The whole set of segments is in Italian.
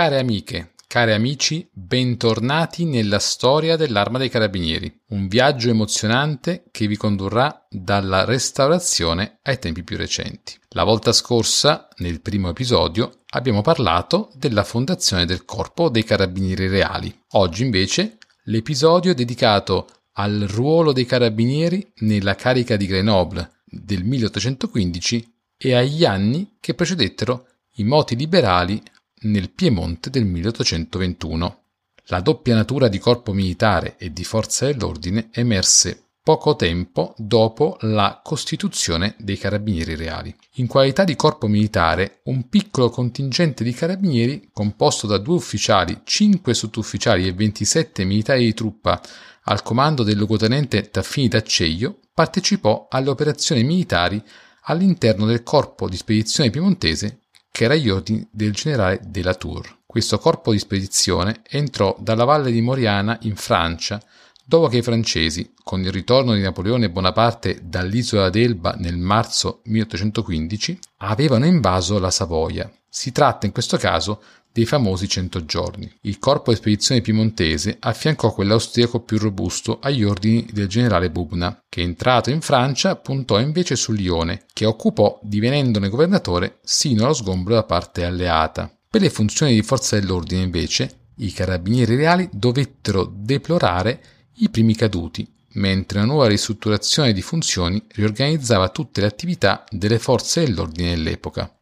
Care amiche, cari amici, bentornati nella storia dell'Arma dei Carabinieri, un viaggio emozionante che vi condurrà dalla restaurazione ai tempi più recenti. La volta scorsa, nel primo episodio, abbiamo parlato della fondazione del Corpo dei Carabinieri Reali. Oggi invece l'episodio è dedicato al ruolo dei carabinieri nella carica di Grenoble del 1815 e agli anni che precedettero i moti liberali nel Piemonte del 1821. La doppia natura di corpo militare e di forza dell'ordine emerse poco tempo dopo la costituzione dei carabinieri reali. In qualità di corpo militare, un piccolo contingente di carabinieri, composto da due ufficiali, cinque sottufficiali e 27 militari di truppa al comando del luogotenente Taffini d'Acceglio, partecipò alle operazioni militari all'interno del corpo di spedizione piemontese che era agli ordini del generale de la Tour. Questo corpo di spedizione entrò dalla valle di Moriana in Francia dopo che i francesi, con il ritorno di Napoleone Bonaparte dall'isola d'Elba nel marzo 1815, avevano invaso la Savoia. Si tratta in questo caso dei famosi cento giorni. Il corpo di spedizione piemontese affiancò quell'austriaco più robusto agli ordini del generale Bubna, che entrato in Francia puntò invece su Lione, che occupò divenendone governatore sino allo sgombro da parte alleata. Per le funzioni di forza dell'ordine invece, i carabinieri reali dovettero deplorare i primi caduti, mentre una nuova ristrutturazione di funzioni riorganizzava tutte le attività delle forze dell'ordine dell'epoca.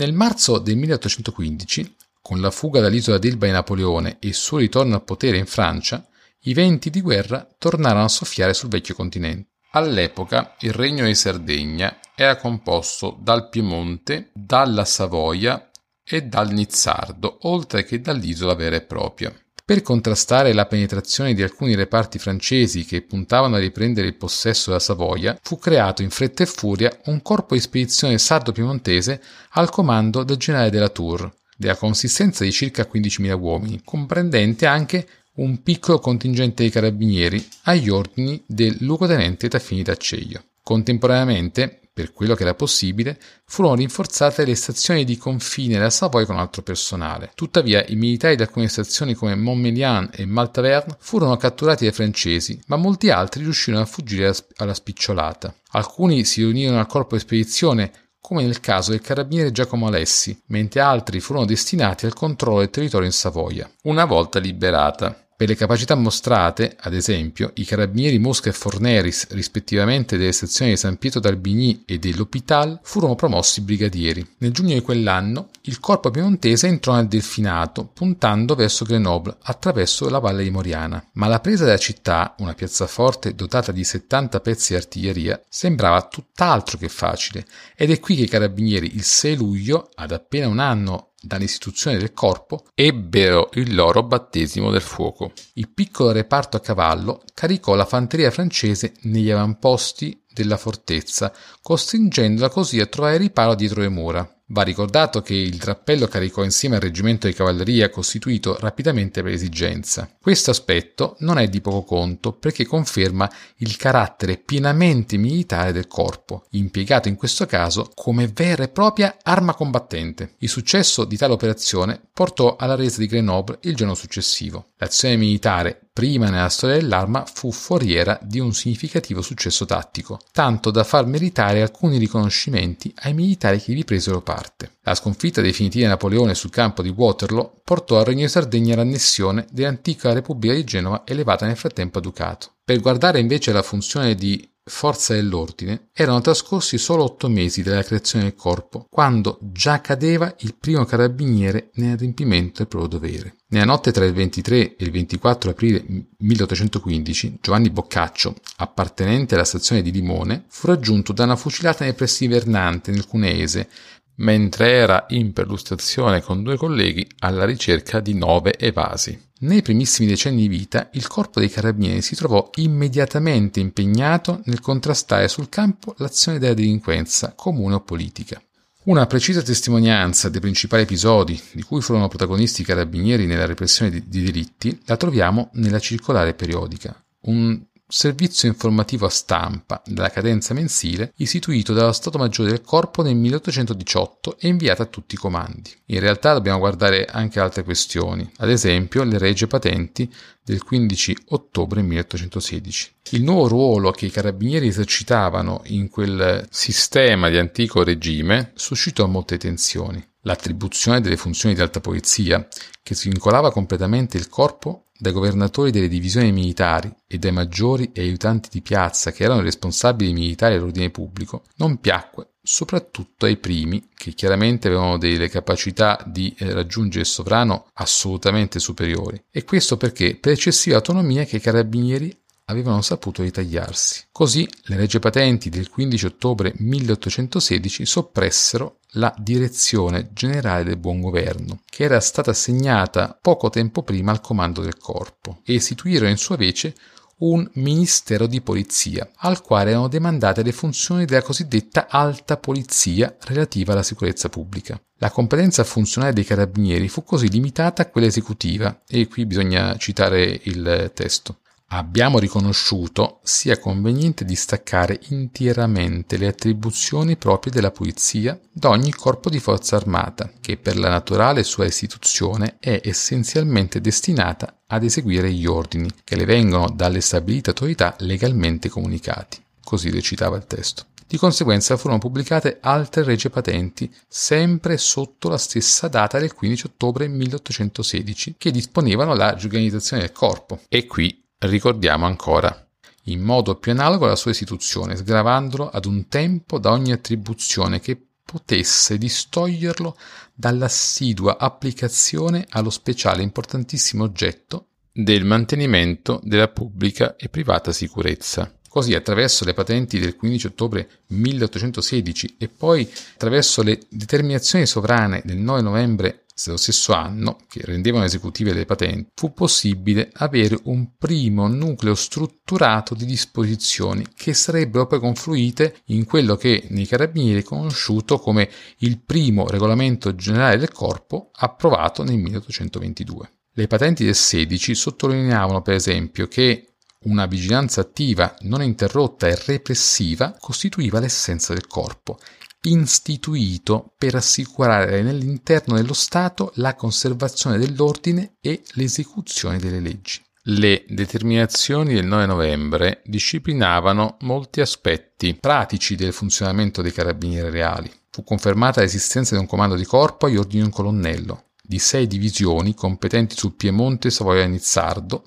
Nel marzo del 1815, con la fuga dall'isola d'Elba di Napoleone e il suo ritorno al potere in Francia, i venti di guerra tornarono a soffiare sul vecchio continente. All'epoca il regno di Sardegna era composto dal Piemonte, dalla Savoia e dal Nizzardo, oltre che dall'isola vera e propria. Per contrastare la penetrazione di alcuni reparti francesi che puntavano a riprendere il possesso della Savoia, fu creato in fretta e furia un corpo di spedizione sardo-piemontese al comando del generale della Tour, della consistenza di circa 15.000 uomini, comprendente anche un piccolo contingente di carabinieri agli ordini del luogotenente Taffini d'Acceglio. Contemporaneamente, per quello che era possibile, furono rinforzate le stazioni di confine della Savoia con altro personale. Tuttavia, i militari di alcune stazioni come Montmélian e Maltaverne furono catturati dai francesi, ma molti altri riuscirono a fuggire alla spicciolata. Alcuni si riunirono al corpo di spedizione come nel caso del carabiniere Giacomo Alessi, mentre altri furono destinati al controllo del territorio in Savoia. Una volta liberata, per le capacità mostrate, ad esempio, i carabinieri Mosca e Forneris, rispettivamente delle sezioni di San Pietro d'Albigny e dell'Hôpital, furono promossi brigadieri. Nel giugno di quell'anno, il corpo piemontese entrò nel Delfinato, puntando verso Grenoble attraverso la valle di Moriana. Ma la presa della città, una piazzaforte dotata di 70 pezzi di artiglieria, sembrava tutt'altro che facile, ed è qui che i carabinieri il 6 luglio, ad appena un anno dall'istituzione del corpo, ebbero il loro battesimo del fuoco. Il piccolo reparto a cavallo caricò la fanteria francese negli avamposti della fortezza, costringendola così a trovare riparo dietro le mura. Va ricordato che il drappello caricò insieme al reggimento di cavalleria costituito rapidamente per esigenza. Questo aspetto non è di poco conto perché conferma il carattere pienamente militare del corpo, impiegato in questo caso come vera e propria arma combattente. Il successo di tale operazione portò alla resa di Grenoble il giorno successivo. L'azione militare prima nella storia dell'arma fu foriera di un significativo successo tattico, tanto da far meritare alcuni riconoscimenti ai militari che vi presero parte. La sconfitta definitiva di Napoleone sul campo di Waterloo portò al Regno di Sardegna l'annessione dell'antica Repubblica di Genova elevata nel frattempo a ducato. Per guardare invece la funzione di forza dell'ordine, erano trascorsi solo otto mesi dalla creazione del corpo, quando già cadeva il primo carabiniere nell'adempimento del proprio dovere. Nella notte tra il 23 e il 24 aprile 1815, Giovanni Boccaccio, appartenente alla stazione di Limone, fu raggiunto da una fucilata nei pressi di Vernante, nel Cuneese, mentre era in perlustrazione con due colleghi alla ricerca di nove evasi. Nei primissimi decenni di vita il corpo dei carabinieri si trovò immediatamente impegnato nel contrastare sul campo l'azione della delinquenza, comune o politica. Una precisa testimonianza dei principali episodi di cui furono protagonisti i carabinieri nella repressione di, di delitti la troviamo nella circolare periodica, un servizio informativo a stampa della cadenza mensile istituito dallo Stato Maggiore del Corpo nel 1818 e inviato a tutti i comandi. In realtà dobbiamo guardare anche altre questioni, ad esempio le regie patenti del 15 ottobre 1816. Il nuovo ruolo che i carabinieri esercitavano in quel sistema di antico regime suscitò molte tensioni. L'attribuzione delle funzioni di alta polizia, che svincolava completamente il corpo dai governatori delle divisioni militari e dai maggiori e aiutanti di piazza che erano responsabili militari dell'ordine pubblico, non piacque soprattutto ai primi, che chiaramente avevano delle capacità di eh, raggiungere il sovrano assolutamente superiori. E questo perché per eccessiva autonomia che i carabinieri avevano saputo ritagliarsi. Così le legge patenti del 15 ottobre 1816 soppressero la Direzione Generale del Buon Governo, che era stata assegnata poco tempo prima al comando del corpo, e istituirono in sua vece un Ministero di Polizia, al quale erano demandate le funzioni della cosiddetta alta polizia relativa alla sicurezza pubblica. La competenza funzionale dei carabinieri fu così limitata a quella esecutiva, e qui bisogna citare il testo. Abbiamo riconosciuto sia conveniente distaccare interamente le attribuzioni proprie della Polizia da ogni corpo di forza armata, che per la naturale sua istituzione è essenzialmente destinata ad eseguire gli ordini che le vengono dalle stabilite autorità legalmente comunicati. Così recitava il testo. Di conseguenza furono pubblicate altre regie patenti, sempre sotto la stessa data del 15 ottobre 1816, che disponevano la riorganizzazione del corpo. E qui ricordiamo ancora, in modo più analogo alla sua istituzione, sgravandolo ad un tempo da ogni attribuzione che potesse distoglierlo dall'assidua applicazione allo speciale importantissimo oggetto del mantenimento della pubblica e privata sicurezza. Così attraverso le patenti del 15 ottobre 1816 e poi attraverso le determinazioni sovrane del 9 novembre lo stesso anno, che rendevano esecutive le patenti, fu possibile avere un primo nucleo strutturato di disposizioni che sarebbero poi confluite in quello che nei carabinieri è conosciuto come il primo regolamento generale del corpo approvato nel 1822. Le patenti del 16 sottolineavano per esempio che una vigilanza attiva, non interrotta e repressiva costituiva l'essenza del corpo istituito per assicurare nell'interno dello Stato la conservazione dell'ordine e l'esecuzione delle leggi. Le determinazioni del 9 novembre disciplinavano molti aspetti pratici del funzionamento dei carabinieri reali. Fu confermata l'esistenza di un comando di corpo agli ordini di un colonnello, di sei divisioni competenti sul Piemonte, Savoia e Nizzardo,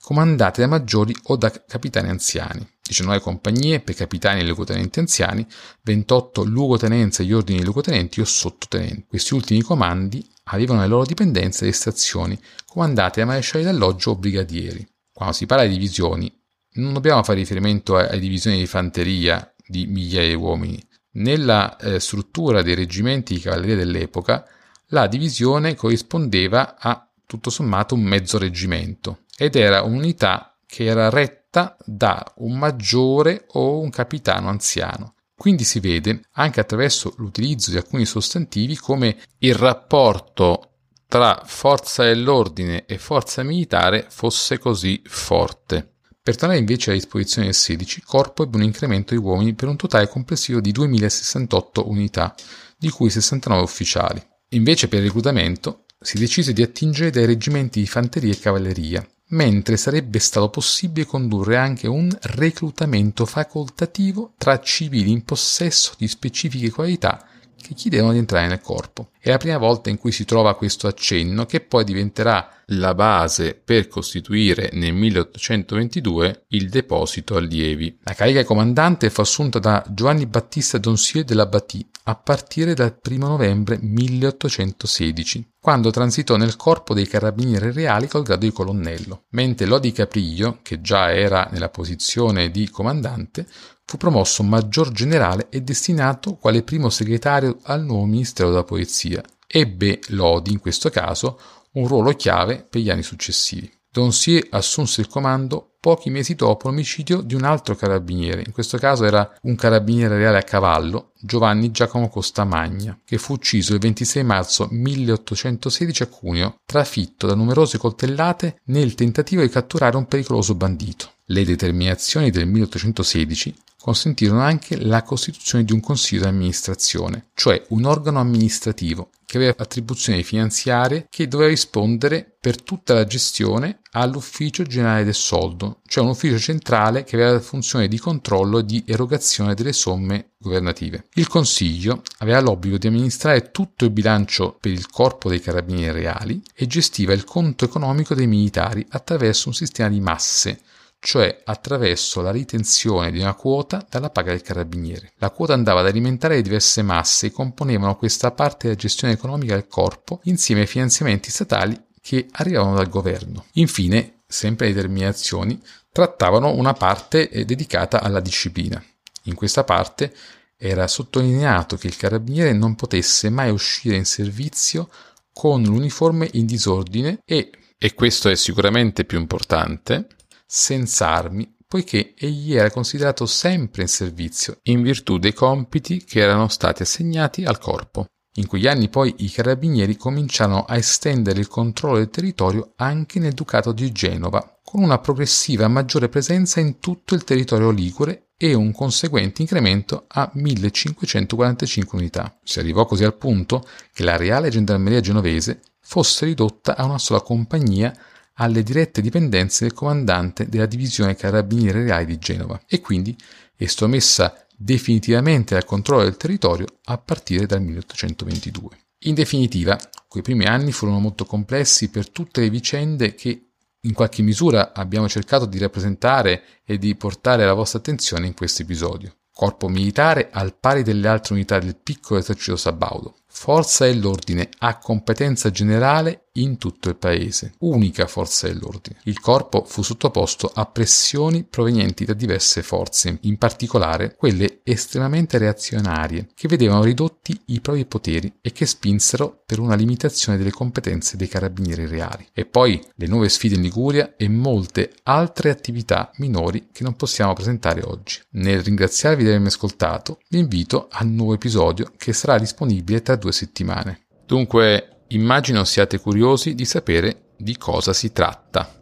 comandate da maggiori o da capitani anziani. 19 compagnie per capitani e luogotenenti anziani, 28 luogotenenze agli ordini di luogotenenti o sottotenenti. Questi ultimi comandi avevano le loro dipendenze le stazioni, comandate da marescialli d'alloggio o brigadieri. Quando si parla di divisioni, non dobbiamo fare riferimento alle divisioni di fanteria di migliaia di uomini. Nella eh, struttura dei reggimenti di cavalleria dell'epoca, la divisione corrispondeva a tutto sommato un mezzo reggimento ed era un'unità che era retta fatta da un maggiore o un capitano anziano. Quindi si vede, anche attraverso l'utilizzo di alcuni sostantivi, come il rapporto tra forza dell'ordine e forza militare fosse così forte. Per tornare invece alla disposizione del 16, Corpo ebbe un incremento di uomini per un totale complessivo di 2068 unità, di cui 69 ufficiali. Invece per il reclutamento si decise di attingere dai reggimenti di fanteria e cavalleria, mentre sarebbe stato possibile condurre anche un reclutamento facoltativo tra civili in possesso di specifiche qualità che chiedevano di entrare nel corpo. È la prima volta in cui si trova questo accenno che poi diventerà la base per costituire nel 1822 il deposito allievi. La carica comandante fu assunta da Giovanni Battista Donsier della Bâtie a partire dal 1 novembre 1816, quando transitò nel corpo dei carabinieri reali col grado di colonnello, mentre Lodi Capriglio, che già era nella posizione di comandante, fu promosso maggior generale e destinato quale primo segretario al nuovo Ministero della Polizia. Ebbe Lodi, in questo caso, un ruolo chiave per gli anni successivi. Donsier assunse il comando pochi mesi dopo l'omicidio di un altro carabiniere, in questo caso era un carabiniere reale a cavallo, Giovanni Giacomo Costamagna, che fu ucciso il 26 marzo 1816 a Cuneo, trafitto da numerose coltellate nel tentativo di catturare un pericoloso bandito. Le determinazioni del 1816 consentirono anche la costituzione di un consiglio di amministrazione, cioè un organo amministrativo che aveva attribuzioni finanziarie che doveva rispondere per tutta la gestione all'ufficio generale del soldo, cioè un ufficio centrale che aveva la funzione di controllo e di erogazione delle somme governative. Il Consiglio aveva l'obbligo di amministrare tutto il bilancio per il corpo dei carabinieri reali e gestiva il conto economico dei militari attraverso un sistema di masse, cioè attraverso la ritenzione di una quota dalla paga del carabiniere. La quota andava ad alimentare le diverse masse e componevano questa parte della gestione economica del corpo insieme ai finanziamenti statali che arrivavano dal governo. Infine, sempre le determinazioni, trattavano una parte eh, dedicata alla disciplina. In questa parte era sottolineato che il carabiniere non potesse mai uscire in servizio con l'uniforme in disordine e, e questo è sicuramente più importante, senza armi, poiché egli era considerato sempre in servizio in virtù dei compiti che erano stati assegnati al corpo. In quegli anni poi i carabinieri cominciarono a estendere il controllo del territorio anche nel Ducato di Genova, con una progressiva maggiore presenza in tutto il territorio ligure e un conseguente incremento a 1545 unità. Si arrivò così al punto che la Reale Gendarmeria genovese fosse ridotta a una sola compagnia alle dirette dipendenze del comandante della divisione Carabinieri Reali di Genova e quindi estromessa definitivamente dal controllo del territorio a partire dal 1822. In definitiva, quei primi anni furono molto complessi per tutte le vicende che in qualche misura abbiamo cercato di rappresentare e di portare alla vostra attenzione in questo episodio. Corpo militare al pari delle altre unità del piccolo esercito sabaudo, Forza dell'ordine ha competenza generale in tutto il paese, unica forza dell'ordine. Il corpo fu sottoposto a pressioni provenienti da diverse forze, in particolare quelle estremamente reazionarie, che vedevano ridotti i propri poteri e che spinsero per una limitazione delle competenze dei carabinieri reali. E poi le nuove sfide in Liguria e molte altre attività minori che non possiamo presentare oggi. Nel ringraziarvi di avermi ascoltato, vi invito al nuovo episodio che sarà disponibile tra due due settimane. Dunque, immagino siate curiosi di sapere di cosa si tratta.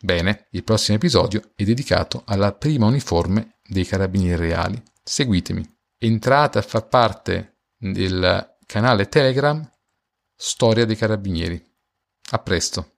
Bene, il prossimo episodio è dedicato alla prima uniforme dei carabinieri reali. Seguitemi. Entrate a far parte del canale Telegram Storia dei Carabinieri. A presto.